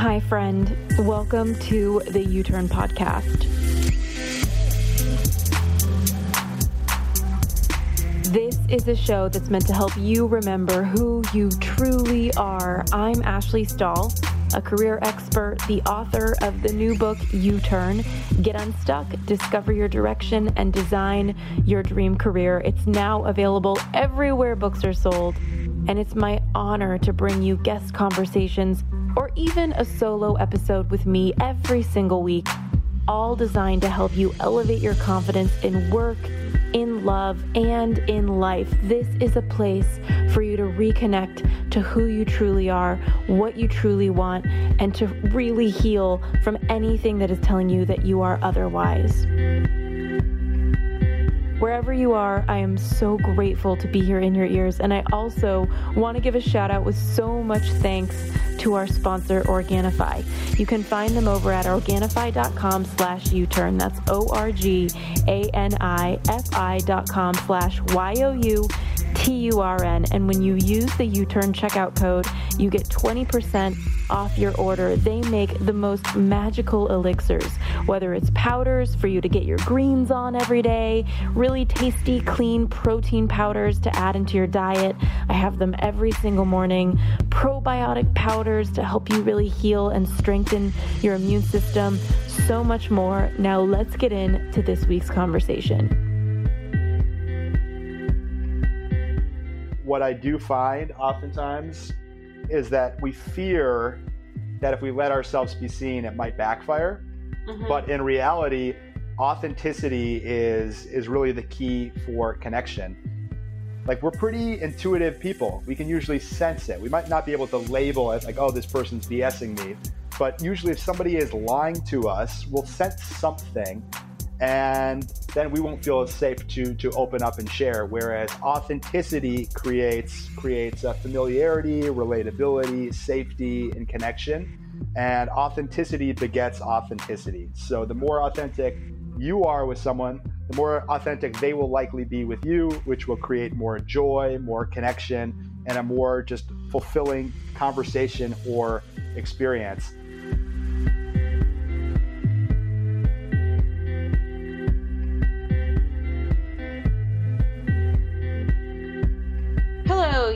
Hi, friend. Welcome to the You Turn podcast. This is a show that's meant to help you remember who you truly are. I'm Ashley Stahl, a career expert, the author of the new book You Turn Get Unstuck, Discover Your Direction, and Design Your Dream Career. It's now available everywhere books are sold, and it's my honor to bring you guest conversations or even a solo episode with me every single week, all designed to help you elevate your confidence in work in love, and in life. This is a place for you to reconnect to who you truly are, what you truly want, and to really heal from anything that is telling you that you are otherwise. Wherever you are, I am so grateful to be here in your ears. And I also want to give a shout out with so much thanks to our sponsor, Organifi. You can find them over at Organifi.com slash U-turn. That's O-R-G-A-N-I-F-I dot com slash Y-O-U T U R N. And when you use the U Turn checkout code, you get 20% off your order. They make the most magical elixirs, whether it's powders for you to get your greens on every day, really tasty, clean protein powders to add into your diet. I have them every single morning. Probiotic powders to help you really heal and strengthen your immune system. So much more. Now, let's get into this week's conversation. what I do find oftentimes is that we fear that if we let ourselves be seen, it might backfire. Mm-hmm. But in reality, authenticity is is really the key for connection. Like we're pretty intuitive people. We can usually sense it. We might not be able to label it like, oh, this person's BSing me. But usually if somebody is lying to us, we'll sense something and then we won't feel safe to to open up and share whereas authenticity creates creates a familiarity relatability safety and connection and authenticity begets authenticity. So the more authentic you are with someone the more authentic they will likely be with you which will create more joy more connection and a more just fulfilling conversation or experience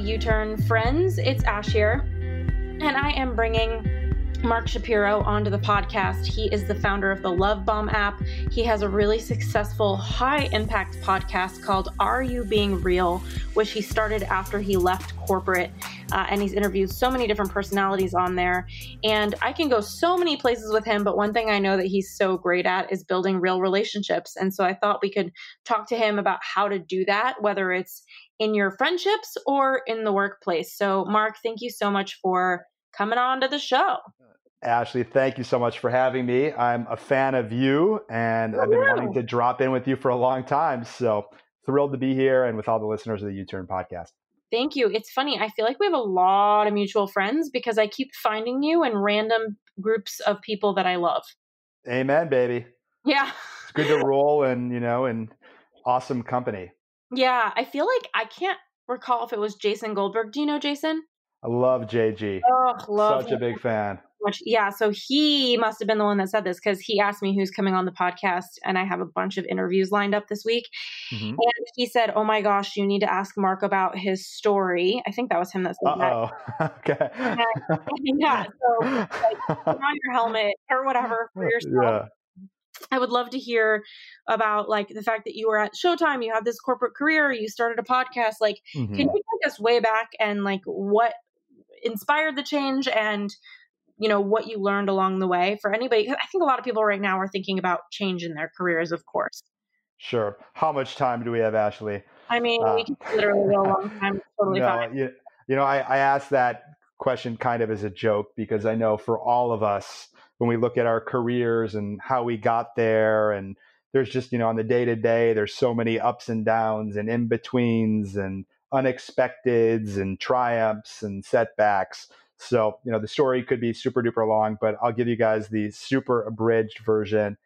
You Turn friends. It's Ash here, and I am bringing Mark Shapiro onto the podcast. He is the founder of the LoveBomb app. He has a really successful, high impact podcast called Are You Being Real, which he started after he left corporate. Uh, and he's interviewed so many different personalities on there. And I can go so many places with him, but one thing I know that he's so great at is building real relationships. And so I thought we could talk to him about how to do that, whether it's in your friendships or in the workplace. So, Mark, thank you so much for coming on to the show. Ashley, thank you so much for having me. I'm a fan of you and I've been wanting to drop in with you for a long time. So thrilled to be here and with all the listeners of the You Turn podcast. Thank you. It's funny. I feel like we have a lot of mutual friends because I keep finding you in random groups of people that I love. Amen, baby. Yeah. It's good to roll and, you know, in awesome company. Yeah. I feel like I can't recall if it was Jason Goldberg. Do you know Jason? I love JG. Oh, love Such him. a big fan. Yeah. So he must have been the one that said this because he asked me who's coming on the podcast, and I have a bunch of interviews lined up this week. Mm-hmm. And he said, "Oh my gosh, you need to ask Mark about his story." I think that was him that said Uh-oh. that. okay. And, yeah. So like, put on your helmet or whatever for yourself. Yeah. I would love to hear about like the fact that you were at Showtime, you had this corporate career, you started a podcast. Like, mm-hmm. can you take us way back and like what inspired the change and you know what you learned along the way for anybody i think a lot of people right now are thinking about change in their careers of course sure how much time do we have ashley i mean uh, we can literally go a long time totally no, fine. You, you know I, I asked that question kind of as a joke because i know for all of us when we look at our careers and how we got there and there's just you know on the day to day there's so many ups and downs and in betweens and unexpecteds and triumphs and setbacks so, you know, the story could be super duper long, but I'll give you guys the super abridged version.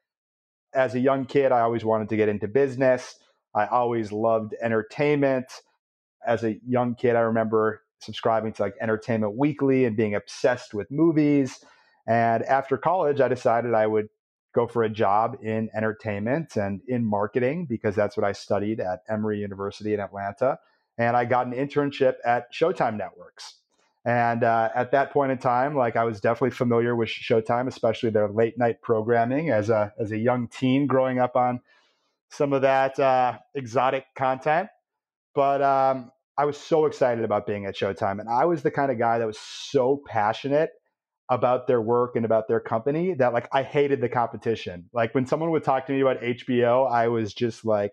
As a young kid, I always wanted to get into business. I always loved entertainment. As a young kid, I remember subscribing to like Entertainment Weekly and being obsessed with movies. And after college, I decided I would go for a job in entertainment and in marketing because that's what I studied at Emory University in Atlanta. And I got an internship at Showtime Networks. And uh, at that point in time, like I was definitely familiar with Showtime, especially their late night programming as a as a young teen growing up on some of that uh, exotic content. But um, I was so excited about being at Showtime, and I was the kind of guy that was so passionate about their work and about their company that like I hated the competition. Like when someone would talk to me about HBO, I was just like,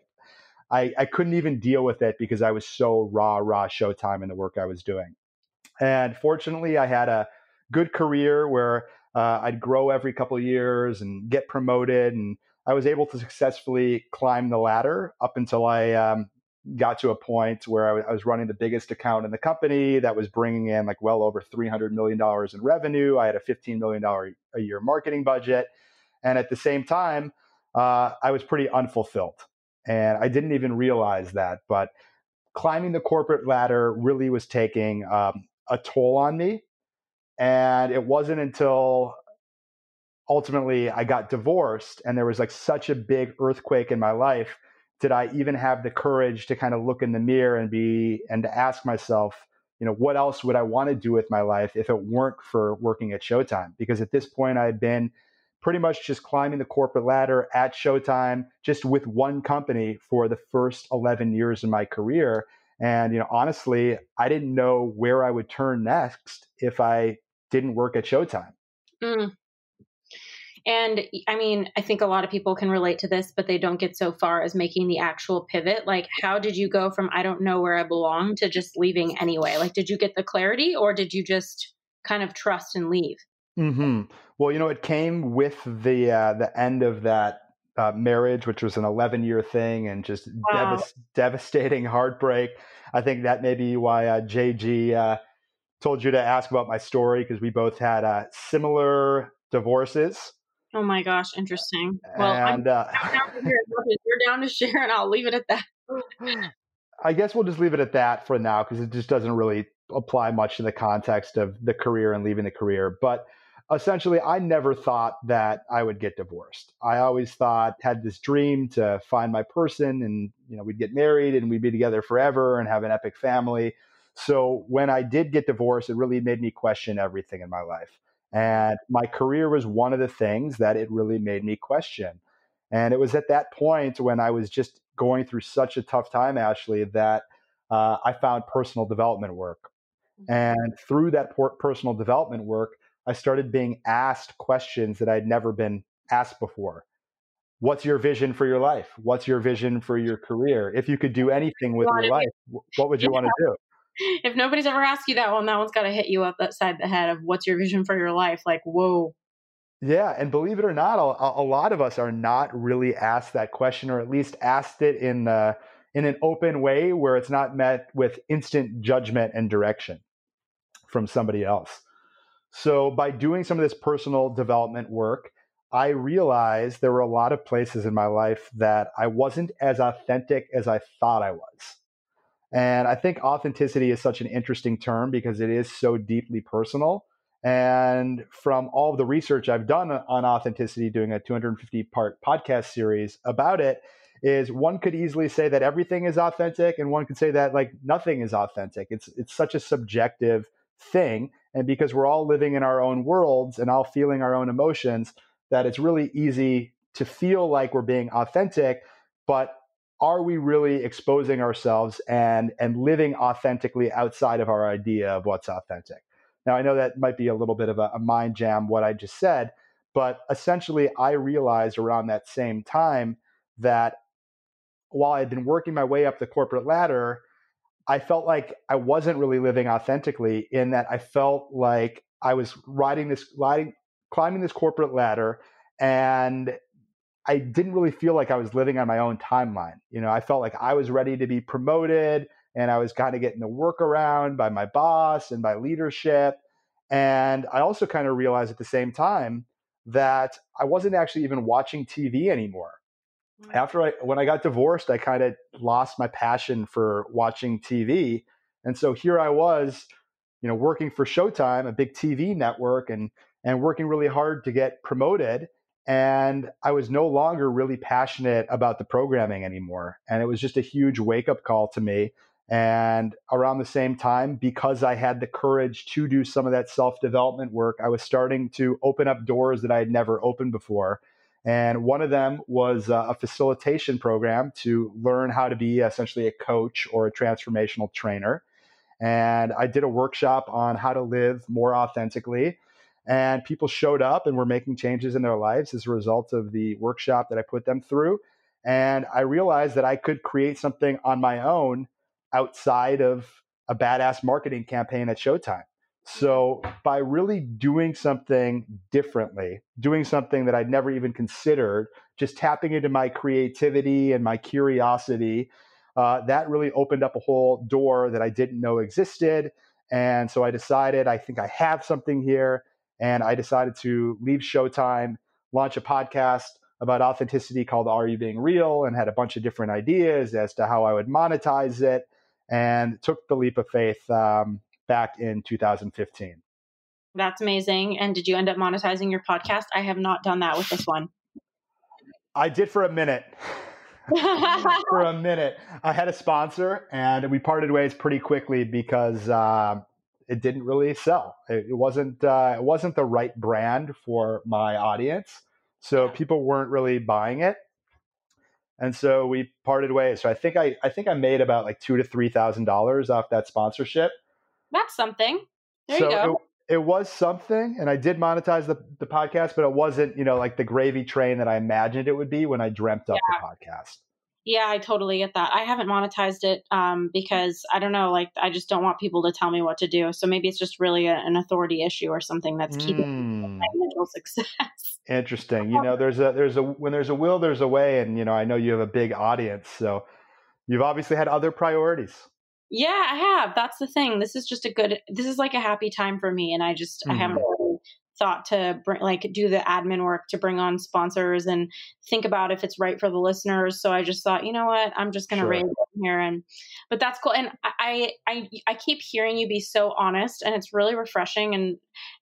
I, I couldn't even deal with it because I was so raw, raw Showtime in the work I was doing. And fortunately, I had a good career where uh, I'd grow every couple years and get promoted, and I was able to successfully climb the ladder up until I um, got to a point where I, w- I was running the biggest account in the company that was bringing in like well over $300 million in revenue. I had a $15 million a year marketing budget. And at the same time, uh, I was pretty unfulfilled. And I didn't even realize that. But climbing the corporate ladder really was taking um, a toll on me. And it wasn't until ultimately I got divorced and there was like such a big earthquake in my life did I even have the courage to kind of look in the mirror and be and to ask myself, you know, what else would I want to do with my life if it weren't for working at Showtime? Because at this point I had been pretty much just climbing the corporate ladder at Showtime just with one company for the first 11 years of my career and you know honestly I didn't know where I would turn next if I didn't work at Showtime. Mm. And I mean, I think a lot of people can relate to this, but they don't get so far as making the actual pivot. Like, how did you go from I don't know where I belong to just leaving anyway? Like, did you get the clarity or did you just kind of trust and leave? Mm-hmm. Well, you know, it came with the uh, the end of that uh, marriage, which was an 11 year thing, and just wow. dev- devastating heartbreak. I think that may be why uh, JG uh, told you to ask about my story because we both had uh, similar divorces. Oh my gosh, interesting. Well, and, I'm, uh, I'm down to hear you're down to share, and I'll leave it at that. I guess we'll just leave it at that for now because it just doesn't really apply much to the context of the career and leaving the career. But essentially, I never thought that I would get divorced. I always thought, had this dream to find my person and, you know, we'd get married and we'd be together forever and have an epic family. So when I did get divorced, it really made me question everything in my life. And my career was one of the things that it really made me question. And it was at that point when I was just going through such a tough time, Ashley, that uh, I found personal development work. Mm-hmm. And through that personal development work, I started being asked questions that I'd never been asked before. What's your vision for your life? What's your vision for your career? If you could do anything with your life, what would you want to do? If nobody's ever asked you that one, that one's got to hit you up that side the head of what's your vision for your life? Like, whoa. Yeah, and believe it or not, a, a lot of us are not really asked that question, or at least asked it in in an open way where it's not met with instant judgment and direction from somebody else. So, by doing some of this personal development work, I realized there were a lot of places in my life that I wasn't as authentic as I thought I was. And I think authenticity is such an interesting term because it is so deeply personal. And from all the research I've done on authenticity, doing a 250 part podcast series about it, is one could easily say that everything is authentic, and one could say that like nothing is authentic. It's it's such a subjective thing, and because we're all living in our own worlds and all feeling our own emotions, that it's really easy to feel like we're being authentic, but are we really exposing ourselves and and living authentically outside of our idea of what's authentic? Now i know that might be a little bit of a, a mind jam what i just said but essentially i realized around that same time that while i'd been working my way up the corporate ladder i felt like i wasn't really living authentically in that i felt like i was riding this riding climbing this corporate ladder and I didn't really feel like I was living on my own timeline. You know, I felt like I was ready to be promoted and I was kind of getting the work around by my boss and by leadership. And I also kind of realized at the same time that I wasn't actually even watching TV anymore. Mm-hmm. After I, when I got divorced, I kind of lost my passion for watching TV. And so here I was, you know, working for Showtime, a big TV network, and and working really hard to get promoted. And I was no longer really passionate about the programming anymore. And it was just a huge wake up call to me. And around the same time, because I had the courage to do some of that self development work, I was starting to open up doors that I had never opened before. And one of them was uh, a facilitation program to learn how to be essentially a coach or a transformational trainer. And I did a workshop on how to live more authentically. And people showed up and were making changes in their lives as a result of the workshop that I put them through. And I realized that I could create something on my own outside of a badass marketing campaign at Showtime. So by really doing something differently, doing something that I'd never even considered, just tapping into my creativity and my curiosity, uh, that really opened up a whole door that I didn't know existed. And so I decided, I think I have something here. And I decided to leave Showtime, launch a podcast about authenticity called Are You Being Real? and had a bunch of different ideas as to how I would monetize it and took the leap of faith um, back in 2015. That's amazing. And did you end up monetizing your podcast? I have not done that with this one. I did for a minute. for a minute. I had a sponsor and we parted ways pretty quickly because uh, it didn't really sell. It, it wasn't uh, it wasn't the right brand for my audience. So people weren't really buying it. And so we parted ways. So I think I I think I made about like two to three thousand dollars off that sponsorship. That's something. There so you go. It, it, was something, and I did monetize the, the podcast, but it wasn't, you know, like the gravy train that I imagined it would be when I dreamt up yeah. the podcast. Yeah, I totally get that. I haven't monetized it um, because I don't know, like I just don't want people to tell me what to do. So maybe it's just really a, an authority issue or something that's keeping mm. financial success. Interesting. You know, there's a there's a when there's a will, there's a way, and you know, I know you have a big audience, so you've obviously had other priorities. Yeah, I have. That's the thing. This is just a good. This is like a happy time for me, and I just mm-hmm. I haven't really thought to bring like do the admin work to bring on sponsors and think about if it's right for the listeners. So I just thought, you know what, I'm just going to sure. raise here, and but that's cool. And I I I keep hearing you be so honest, and it's really refreshing, and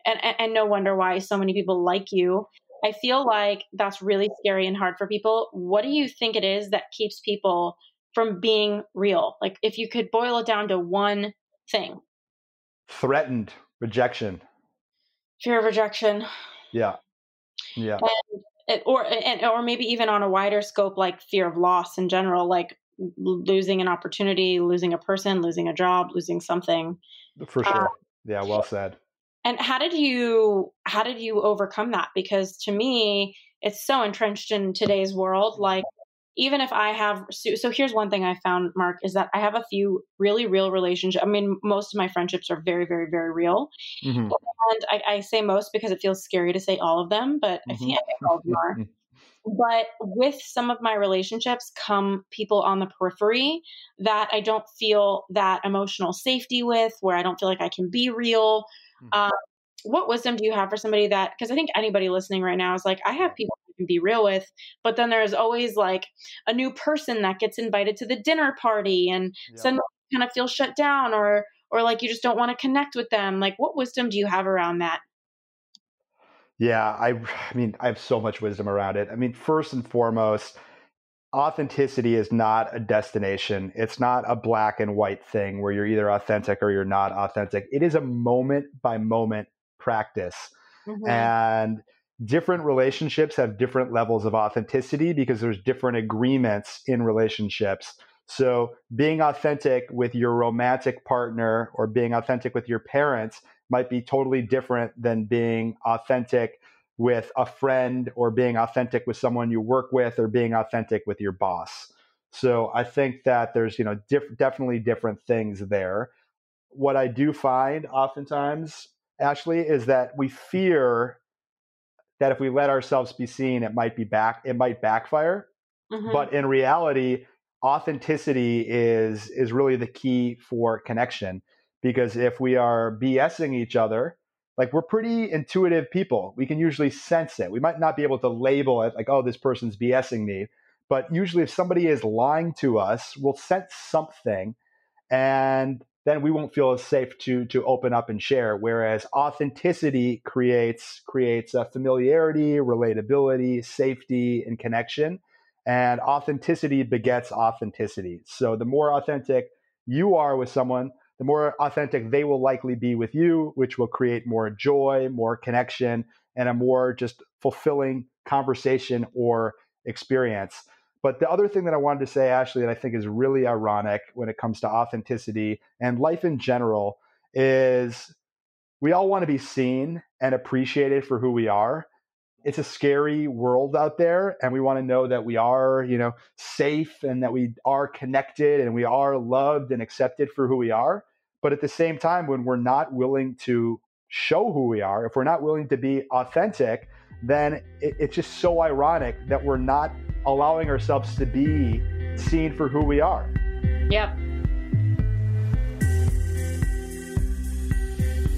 and and no wonder why so many people like you. I feel like that's really scary and hard for people. What do you think it is that keeps people from being real? Like, if you could boil it down to one thing threatened rejection, fear of rejection. Yeah. Yeah. And it, or, and, or maybe even on a wider scope, like fear of loss in general, like losing an opportunity, losing a person, losing a job, losing something. For sure. Uh, yeah. Well said. And how did you how did you overcome that? Because to me, it's so entrenched in today's world. Like even if I have, so here's one thing I found, Mark, is that I have a few really real relationships. I mean, most of my friendships are very, very, very real. Mm-hmm. And I, I, say most because it feels scary to say all of them, but mm-hmm. I think all of them are. but with some of my relationships come people on the periphery that I don't feel that emotional safety with, where I don't feel like I can be real. Mm-hmm. Um, what wisdom do you have for somebody that, because I think anybody listening right now is like, I have people can be real with. But then there's always like a new person that gets invited to the dinner party and yeah. suddenly kind of feel shut down or or like you just don't want to connect with them. Like what wisdom do you have around that? Yeah, I I mean, I have so much wisdom around it. I mean, first and foremost, authenticity is not a destination. It's not a black and white thing where you're either authentic or you're not authentic. It is a moment by moment practice. Mm-hmm. And different relationships have different levels of authenticity because there's different agreements in relationships. So being authentic with your romantic partner or being authentic with your parents might be totally different than being authentic with a friend or being authentic with someone you work with or being authentic with your boss. So I think that there's, you know, diff- definitely different things there. What I do find oftentimes, Ashley, is that we fear that if we let ourselves be seen, it might be back, it might backfire. Mm-hmm. But in reality, authenticity is is really the key for connection. Because if we are BSing each other, like we're pretty intuitive people, we can usually sense it. We might not be able to label it like, oh, this person's BSing me. But usually, if somebody is lying to us, we'll sense something. And then we won't feel as safe to to open up and share. Whereas authenticity creates creates a familiarity, relatability, safety, and connection. And authenticity begets authenticity. So the more authentic you are with someone, the more authentic they will likely be with you, which will create more joy, more connection, and a more just fulfilling conversation or experience. But the other thing that I wanted to say, Ashley, that I think is really ironic when it comes to authenticity and life in general is we all want to be seen and appreciated for who we are. It's a scary world out there, and we want to know that we are, you know, safe and that we are connected and we are loved and accepted for who we are. But at the same time, when we're not willing to show who we are, if we're not willing to be authentic, then it, it's just so ironic that we're not allowing ourselves to be seen for who we are. Yep.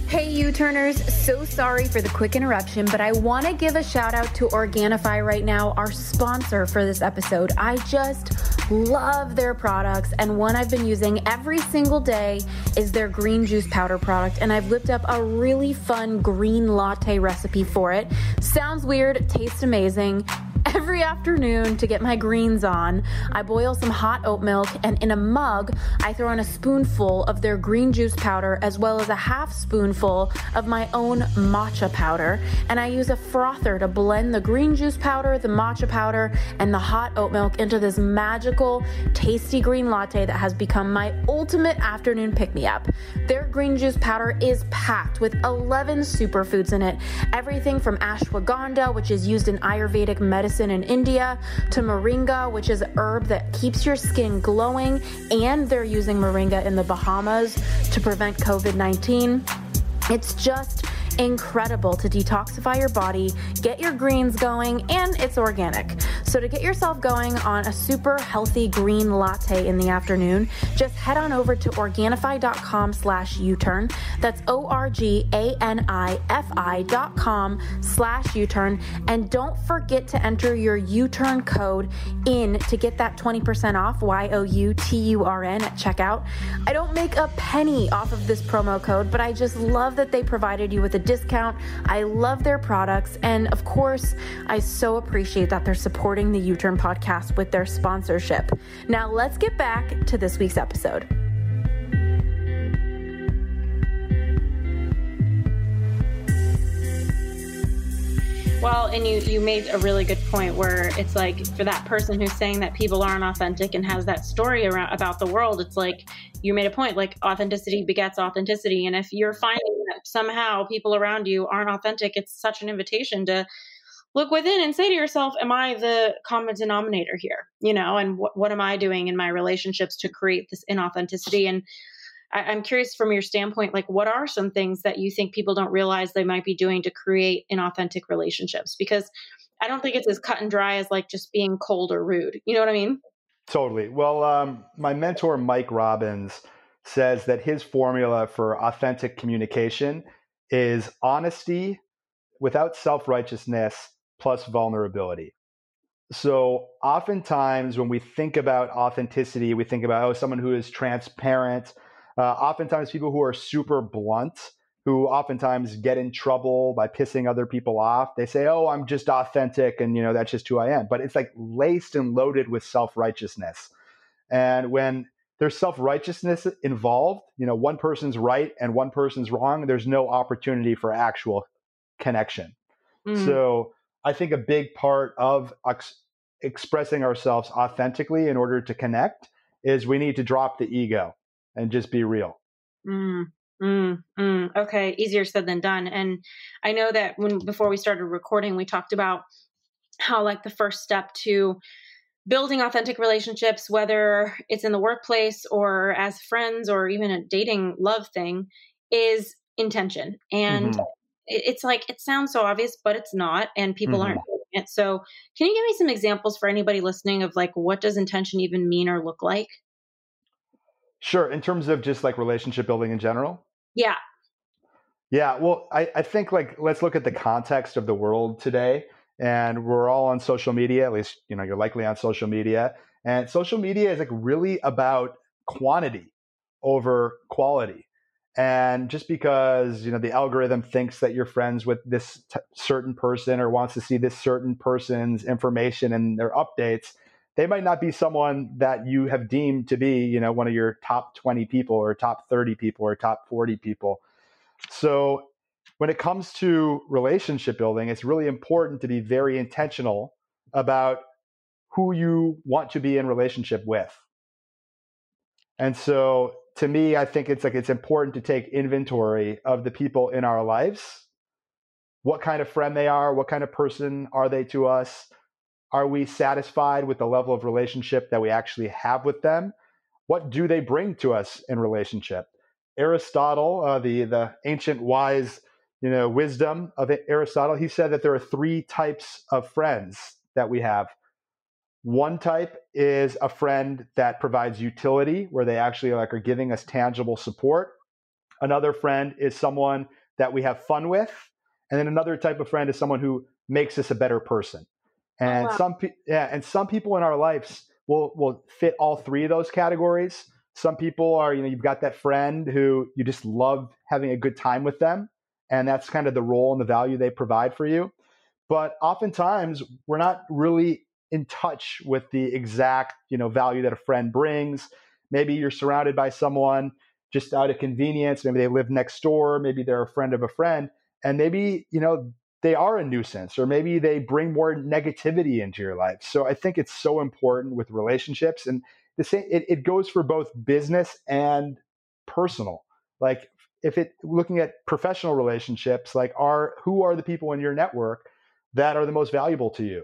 Hey, U turners, so sorry for the quick interruption, but I want to give a shout out to Organifi right now, our sponsor for this episode. I just love their products, and one I've been using every single day is their green juice powder product, and I've whipped up a really fun green latte recipe for it. Sounds weird, tastes amazing every afternoon to get my greens on. I boil some hot oat milk, and in a mug, I throw in a spoonful of their green juice powder as well as a half spoonful of my own matcha powder. And I use a frother to blend the green juice powder, the matcha powder, and the hot oat milk into this magical, tasty green latte that has become my ultimate afternoon pick me up. Their green juice powder is packed with 11 superfoods in it everything from ashwagandha, which is used in Ayurvedic medicine medicine in India to moringa, which is a herb that keeps your skin glowing, and they're using moringa in the Bahamas to prevent COVID 19. It's just incredible to detoxify your body, get your greens going, and it's organic. So to get yourself going on a super healthy green latte in the afternoon, just head on over to Organifi.com slash U-turn. That's O-R-G-A-N-I-F-I dot com slash U-turn. And don't forget to enter your U-turn code in to get that 20% off, Y-O-U-T-U-R-N at checkout. I don't make a penny off of this promo code, but I just love that they provided you with a discount. I love their products. And of course, I so appreciate that they're supporting the You Turn podcast with their sponsorship. Now, let's get back to this week's episode. Well, and you you made a really good point where it's like for that person who's saying that people aren't authentic and has that story around about the world, it's like you made a point like authenticity begets authenticity, and if you're finding somehow people around you aren't authentic, it's such an invitation to look within and say to yourself, "Am I the common denominator here?" You know, and what what am I doing in my relationships to create this inauthenticity and I, am curious from your standpoint, like what are some things that you think people don't realize they might be doing to create inauthentic relationships? Because I don't think it's as cut and dry as like just being cold or rude. You know what I mean? Totally. Well, um, my mentor, Mike Robbins, says that his formula for authentic communication is honesty without self righteousness plus vulnerability. So, oftentimes when we think about authenticity, we think about, oh, someone who is transparent, uh, oftentimes, people who are super blunt, who oftentimes get in trouble by pissing other people off, they say, "Oh, I'm just authentic, and you know that's just who I am." But it's like laced and loaded with self righteousness, and when there's self righteousness involved, you know, one person's right and one person's wrong. There's no opportunity for actual connection. Mm. So I think a big part of ex- expressing ourselves authentically in order to connect is we need to drop the ego and just be real. Mm, mm, mm. Okay, easier said than done. And I know that when before we started recording, we talked about how like the first step to building authentic relationships, whether it's in the workplace or as friends or even a dating love thing, is intention. And mm-hmm. it's like it sounds so obvious, but it's not, and people mm-hmm. aren't doing it. So, can you give me some examples for anybody listening of like what does intention even mean or look like? Sure. In terms of just like relationship building in general? Yeah. Yeah. Well, I, I think like let's look at the context of the world today. And we're all on social media, at least, you know, you're likely on social media. And social media is like really about quantity over quality. And just because you know the algorithm thinks that you're friends with this t- certain person or wants to see this certain person's information and their updates, they might not be someone that you have deemed to be you know one of your top 20 people or top 30 people or top 40 people. So when it comes to relationship building, it's really important to be very intentional about who you want to be in relationship with. And so to me, I think it's like it's important to take inventory of the people in our lives. What kind of friend they are, what kind of person are they to us? Are we satisfied with the level of relationship that we actually have with them? What do they bring to us in relationship? Aristotle, uh, the the ancient wise, you know, wisdom of Aristotle, he said that there are three types of friends that we have. One type is a friend that provides utility, where they actually like are giving us tangible support. Another friend is someone that we have fun with, and then another type of friend is someone who makes us a better person. Oh, and oh, wow. some yeah, and some people in our lives will will fit all three of those categories. Some people are, you know, you've got that friend who you just love having a good time with them, and that's kind of the role and the value they provide for you. But oftentimes, we're not really in touch with the exact you know value that a friend brings. Maybe you're surrounded by someone just out of convenience. Maybe they live next door. Maybe they're a friend of a friend. And maybe you know they are a nuisance or maybe they bring more negativity into your life. So i think it's so important with relationships and the same it, it goes for both business and personal. Like if it looking at professional relationships like are who are the people in your network that are the most valuable to you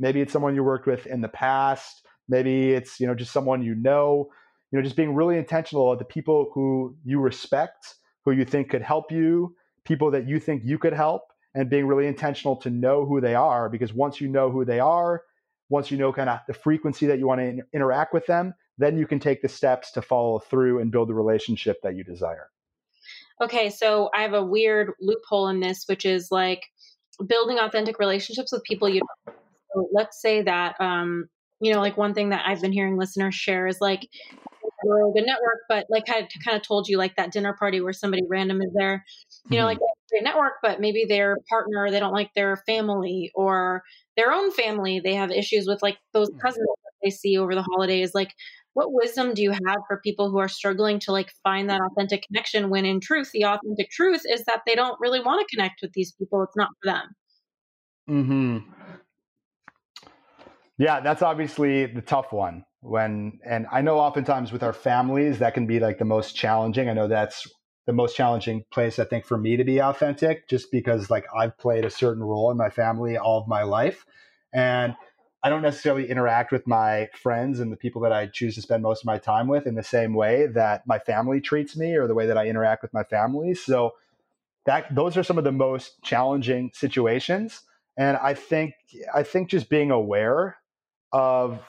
Maybe it's someone you worked with in the past. Maybe it's, you know, just someone you know, you know, just being really intentional of the people who you respect, who you think could help you, people that you think you could help, and being really intentional to know who they are. Because once you know who they are, once you know kind of the frequency that you want to in- interact with them, then you can take the steps to follow through and build the relationship that you desire. Okay, so I have a weird loophole in this, which is like building authentic relationships with people you so let's say that, um, you know, like one thing that I've been hearing listeners share is like, we're a good network, but like I kind of told you, like that dinner party where somebody random is there, you know, mm-hmm. like great network, but maybe their partner, they don't like their family or their own family. They have issues with like those cousins that they see over the holidays. Like, what wisdom do you have for people who are struggling to like find that authentic connection when in truth, the authentic truth is that they don't really want to connect with these people? It's not for them. Hmm. Yeah, that's obviously the tough one. When and I know oftentimes with our families that can be like the most challenging. I know that's the most challenging place I think for me to be authentic, just because like I've played a certain role in my family all of my life, and I don't necessarily interact with my friends and the people that I choose to spend most of my time with in the same way that my family treats me or the way that I interact with my family. So that those are some of the most challenging situations. And I think I think just being aware of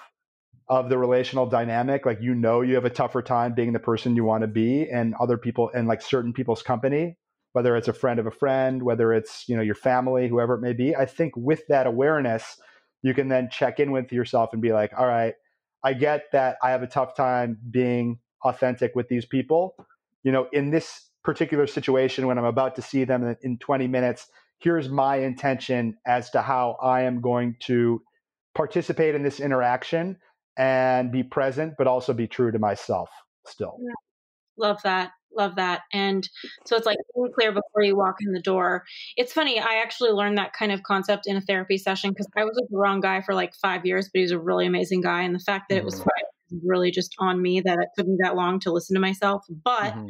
of the relational dynamic like you know you have a tougher time being the person you want to be and other people and like certain people's company whether it's a friend of a friend whether it's you know your family whoever it may be i think with that awareness you can then check in with yourself and be like all right i get that i have a tough time being authentic with these people you know in this particular situation when i'm about to see them in 20 minutes here's my intention as to how i am going to participate in this interaction and be present, but also be true to myself still. Yeah. Love that. Love that. And so it's like being clear before you walk in the door. It's funny. I actually learned that kind of concept in a therapy session because I was with the wrong guy for like five years, but he was a really amazing guy. And the fact that it was mm-hmm. five really just on me that it took me that long to listen to myself. But mm-hmm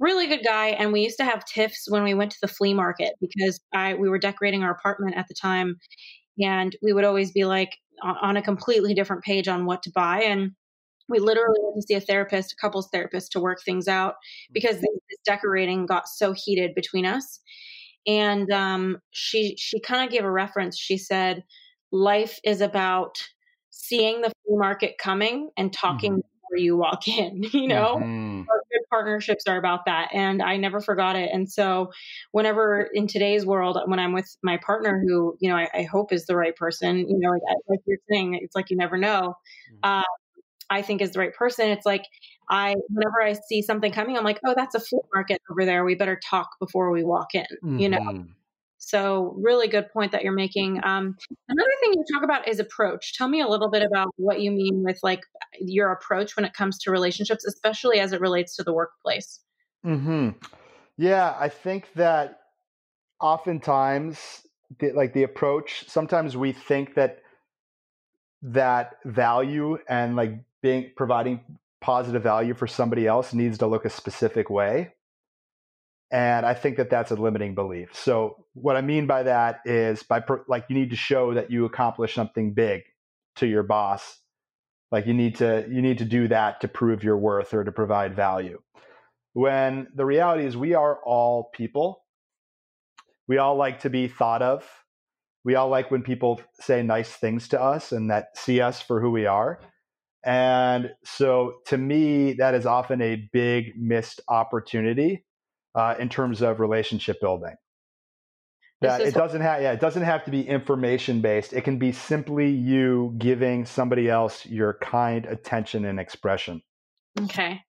really good guy and we used to have tiffs when we went to the flea market because i we were decorating our apartment at the time and we would always be like on a completely different page on what to buy and we literally went to see a therapist a couples therapist to work things out because this, this decorating got so heated between us and um, she she kind of gave a reference she said life is about seeing the flea market coming and talking mm-hmm before you walk in, you know? Mm-hmm. Good partnerships are about that. And I never forgot it. And so whenever in today's world, when I'm with my partner who, you know, I, I hope is the right person, you know, like, like, you're saying, it's like you never know. Mm-hmm. Uh, I think is the right person. It's like I whenever I see something coming, I'm like, oh, that's a flea market over there. We better talk before we walk in. Mm-hmm. You know. Mm-hmm. So, really good point that you're making. Um, another thing you talk about is approach. Tell me a little bit about what you mean with like your approach when it comes to relationships, especially as it relates to the workplace. Hmm. Yeah, I think that oftentimes, the, like the approach, sometimes we think that that value and like being providing positive value for somebody else needs to look a specific way. And i think that that's a limiting belief. So what i mean by that is by like you need to show that you accomplish something big to your boss. Like you need to you need to do that to prove your worth or to provide value. When the reality is we are all people. We all like to be thought of. We all like when people say nice things to us and that see us for who we are. And so to me, that is often a big missed opportunity uh, in terms of relationship building. That it doesn't have yeah, it doesn't have to be information based. It can be simply you giving somebody else your kind attention and expression. Okay.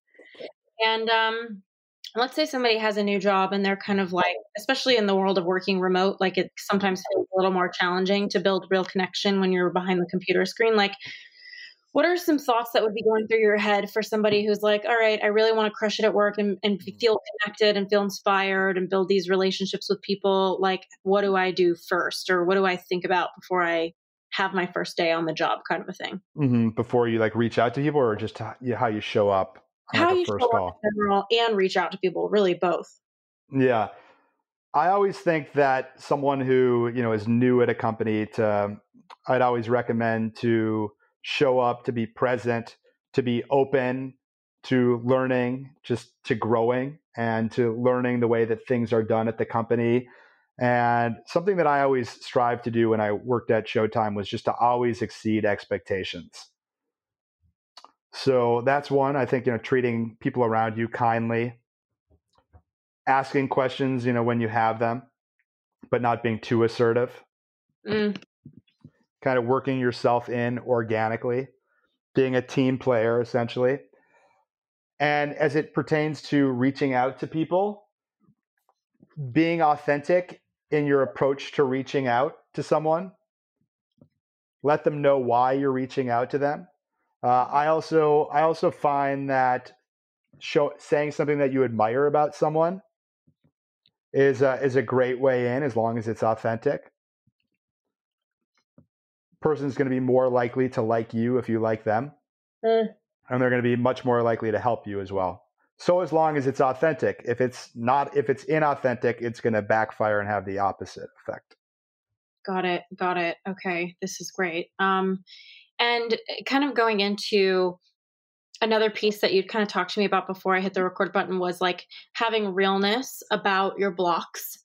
And um let's say somebody has a new job and they're kind of like especially in the world of working remote like it sometimes feels a little more challenging to build real connection when you're behind the computer screen like what are some thoughts that would be going through your head for somebody who's like all right i really want to crush it at work and, and feel connected and feel inspired and build these relationships with people like what do i do first or what do i think about before i have my first day on the job kind of a thing mm-hmm. before you like reach out to people or just how you show up how you show up in general and reach out to people, really both. Yeah. I always think that someone who, you know, is new at a company to I'd always recommend to show up, to be present, to be open to learning, just to growing and to learning the way that things are done at the company. And something that I always strive to do when I worked at Showtime was just to always exceed expectations. So that's one. I think you know treating people around you kindly, asking questions, you know, when you have them, but not being too assertive. Mm. Kind of working yourself in organically, being a team player essentially. And as it pertains to reaching out to people, being authentic in your approach to reaching out to someone. Let them know why you're reaching out to them uh, I also I also find that show, saying something that you admire about someone is a, is a great way in as long as it's authentic. Person's going to be more likely to like you if you like them, mm. and they're going to be much more likely to help you as well. So as long as it's authentic, if it's not, if it's inauthentic, it's going to backfire and have the opposite effect. Got it. Got it. Okay, this is great. Um, and eh, kind of going into another piece that you'd kind of talked to me about before I hit the record button was like having realness about your blocks.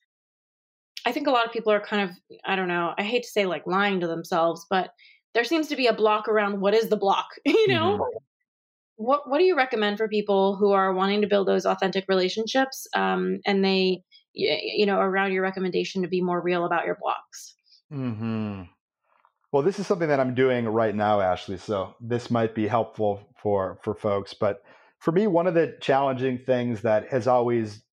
I think a lot of people are kind of, I don't know, I hate to say like lying to themselves, but there seems to be a block around what is the block, you know? Mm-hmm. What what do you recommend for people who are wanting to build those authentic relationships um, and they you know around your recommendation to be more real about your blocks? hmm well, this is something that I'm doing right now, Ashley. So this might be helpful for for folks. But for me, one of the challenging things that has always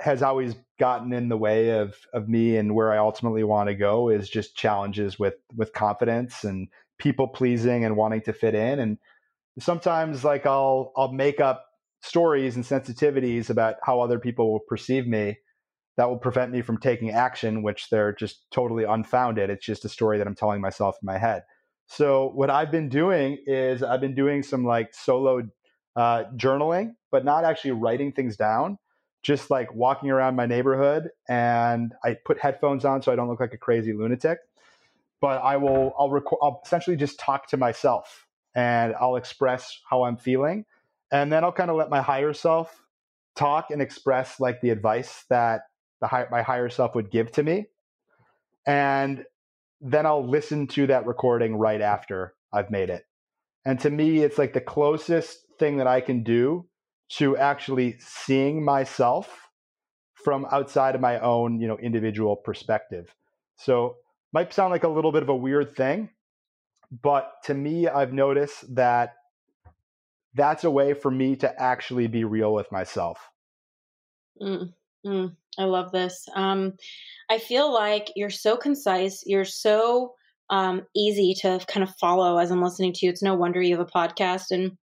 has always gotten in the way of of me and where I ultimately want to go is just challenges with with confidence and people pleasing and wanting to fit in. And sometimes, like I'll I'll make up stories and sensitivities about how other people will perceive me that will prevent me from taking action, which they're just totally unfounded. It's just a story that I'm telling myself in my head. So what I've been doing is I've been doing some like solo uh, journaling, but not actually writing things down. Just like walking around my neighborhood, and I put headphones on so I don't look like a crazy lunatic. But I will, I'll, record, I'll essentially just talk to myself, and I'll express how I'm feeling, and then I'll kind of let my higher self talk and express like the advice that the high, my higher self would give to me, and then I'll listen to that recording right after I've made it. And to me, it's like the closest thing that I can do to actually seeing myself from outside of my own, you know, individual perspective. So might sound like a little bit of a weird thing, but to me, I've noticed that that's a way for me to actually be real with myself. Mm, mm, I love this. Um, I feel like you're so concise. You're so um, easy to kind of follow as I'm listening to you. It's no wonder you have a podcast. And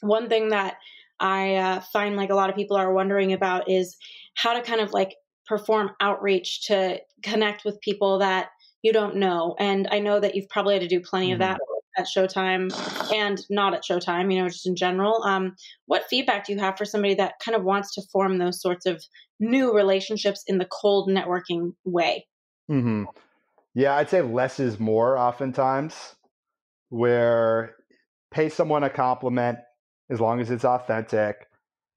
one thing that I uh, find like a lot of people are wondering about is how to kind of like perform outreach to connect with people that you don't know. And I know that you've probably had to do plenty mm-hmm. of that at Showtime and not at Showtime, you know, just in general. Um, what feedback do you have for somebody that kind of wants to form those sorts of new relationships in the cold networking way? Mm-hmm. Yeah, I'd say less is more oftentimes, where pay someone a compliment as long as it's authentic,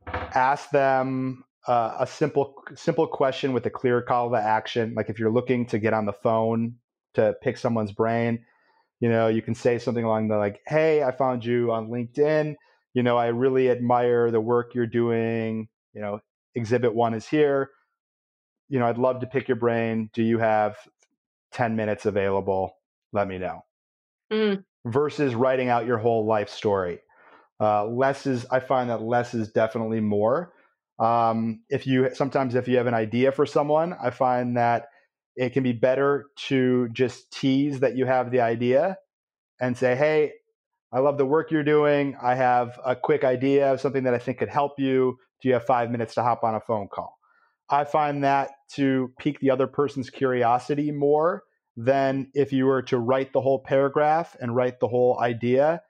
ask them uh, a simple simple question with a clear call to action. Like if you're looking to get on the phone to pick someone's brain, you know, you can say something along the like, "Hey, I found you on LinkedIn. You know, I really admire the work you're doing. You know, exhibit one is here. You know, I'd love to pick your brain. Do you have 10 minutes available? Let me know." Mm. Versus writing out your whole life story. Uh, less is, I find that less is definitely more. Um, if you sometimes if you have an idea for someone, I find that it can be better to just tease that you have the idea and say, "Hey, I love the work you're doing. I have a quick idea of something that I think could help you. Do you have five minutes to hop on a phone call?" I find that to pique the other person's curiosity more than if you were to write the whole paragraph and write the whole idea.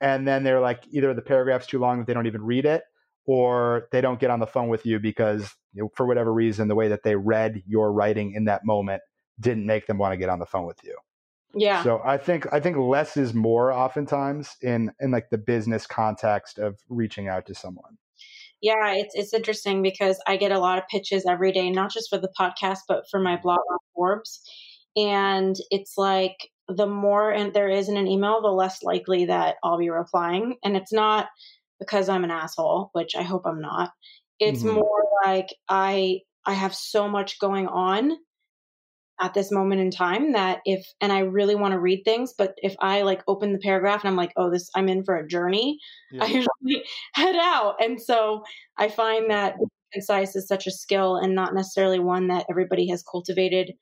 And then they're like, either the paragraph's too long that they don't even read it, or they don't get on the phone with you because you know, for whatever reason the way that they read your writing in that moment didn't make them want to get on the phone with you. Yeah. So i think i think less is more oftentimes in in like the business context of reaching out to someone. Yeah it's it's interesting because i get a lot of pitches every day not just for the podcast but for my mm-hmm. blog on forbes and it's like the more and there is in an email the less likely that i'll be replying and it's not because I'm an asshole, which I hope I'm not. It's mm-hmm. more like I I have so much going on at this moment in time that if and I really want to read things, but if I like open the paragraph and I'm like, oh, this I'm in for a journey, yeah. I usually head out. And so I find that concise is such a skill and not necessarily one that everybody has cultivated.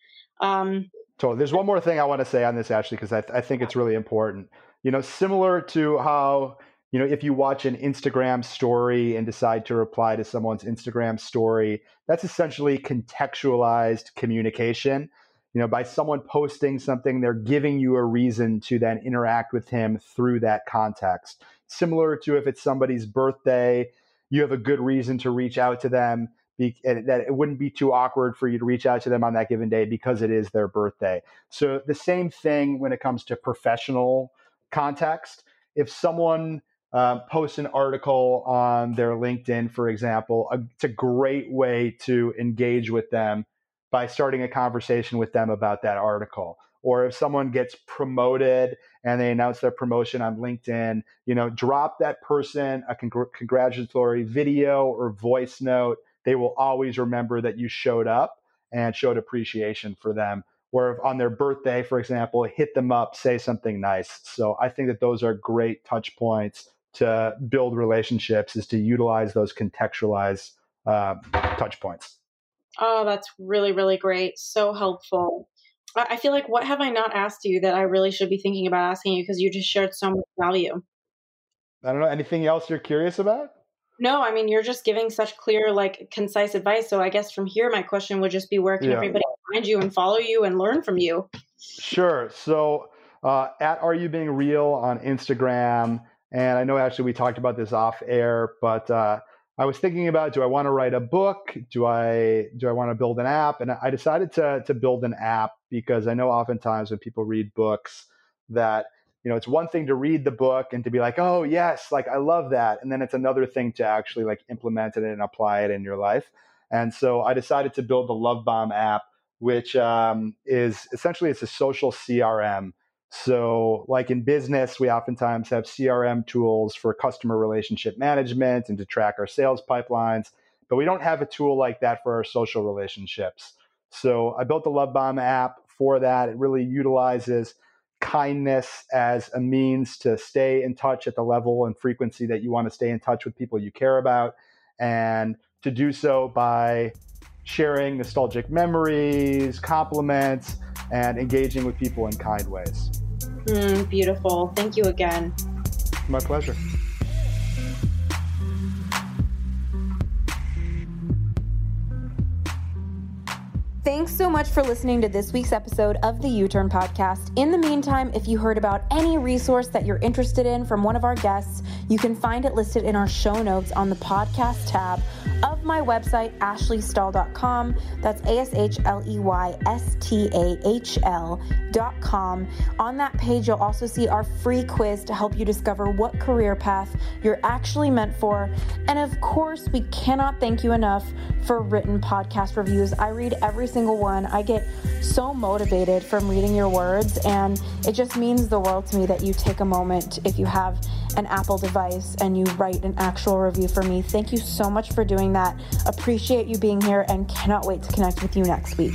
Um, so there's one more thing I want to say on this, Ashley, because I, th- I think it's really important. You know, similar to how you know, if you watch an Instagram story and decide to reply to someone's Instagram story, that's essentially contextualized communication. You know, by someone posting something, they're giving you a reason to then interact with him through that context. Similar to if it's somebody's birthday, you have a good reason to reach out to them. And that it wouldn't be too awkward for you to reach out to them on that given day because it is their birthday. So the same thing when it comes to professional context. If someone uh, post an article on their LinkedIn, for example, it's a great way to engage with them by starting a conversation with them about that article. Or if someone gets promoted and they announce their promotion on LinkedIn, you know, drop that person a congr- congratulatory video or voice note. They will always remember that you showed up and showed appreciation for them or on their birthday, for example, hit them up, say something nice. So I think that those are great touch points to build relationships is to utilize those contextualized uh, touch points. Oh, that's really, really great. So helpful. I feel like what have I not asked you that I really should be thinking about asking you because you just shared so much value. I don't know. Anything else you're curious about? No, I mean you're just giving such clear, like concise advice. So I guess from here, my question would just be, where can yeah. everybody find you and follow you and learn from you? Sure. So uh, at Are You Being Real on Instagram, and I know actually we talked about this off air, but uh, I was thinking about do I want to write a book? Do I do I want to build an app? And I decided to to build an app because I know oftentimes when people read books that you know it's one thing to read the book and to be like oh yes like i love that and then it's another thing to actually like implement it and apply it in your life and so i decided to build the LoveBomb app which um, is essentially it's a social crm so, like in business, we oftentimes have CRM tools for customer relationship management and to track our sales pipelines, but we don't have a tool like that for our social relationships. So, I built the LoveBomb app for that. It really utilizes kindness as a means to stay in touch at the level and frequency that you want to stay in touch with people you care about, and to do so by sharing nostalgic memories, compliments, and engaging with people in kind ways. Mm, beautiful. Thank you again. My pleasure. Thanks so much for listening to this week's episode of the You Turn Podcast. In the meantime, if you heard about any resource that you're interested in from one of our guests, you can find it listed in our show notes on the podcast tab my website, ashleystahl.com. That's A S H L E Y S T A H L.com. On that page, you'll also see our free quiz to help you discover what career path you're actually meant for. And of course, we cannot thank you enough for written podcast reviews. I read every single one. I get so motivated from reading your words, and it just means the world to me that you take a moment if you have an Apple device and you write an actual review for me. Thank you so much for doing that. Appreciate you being here and cannot wait to connect with you next week.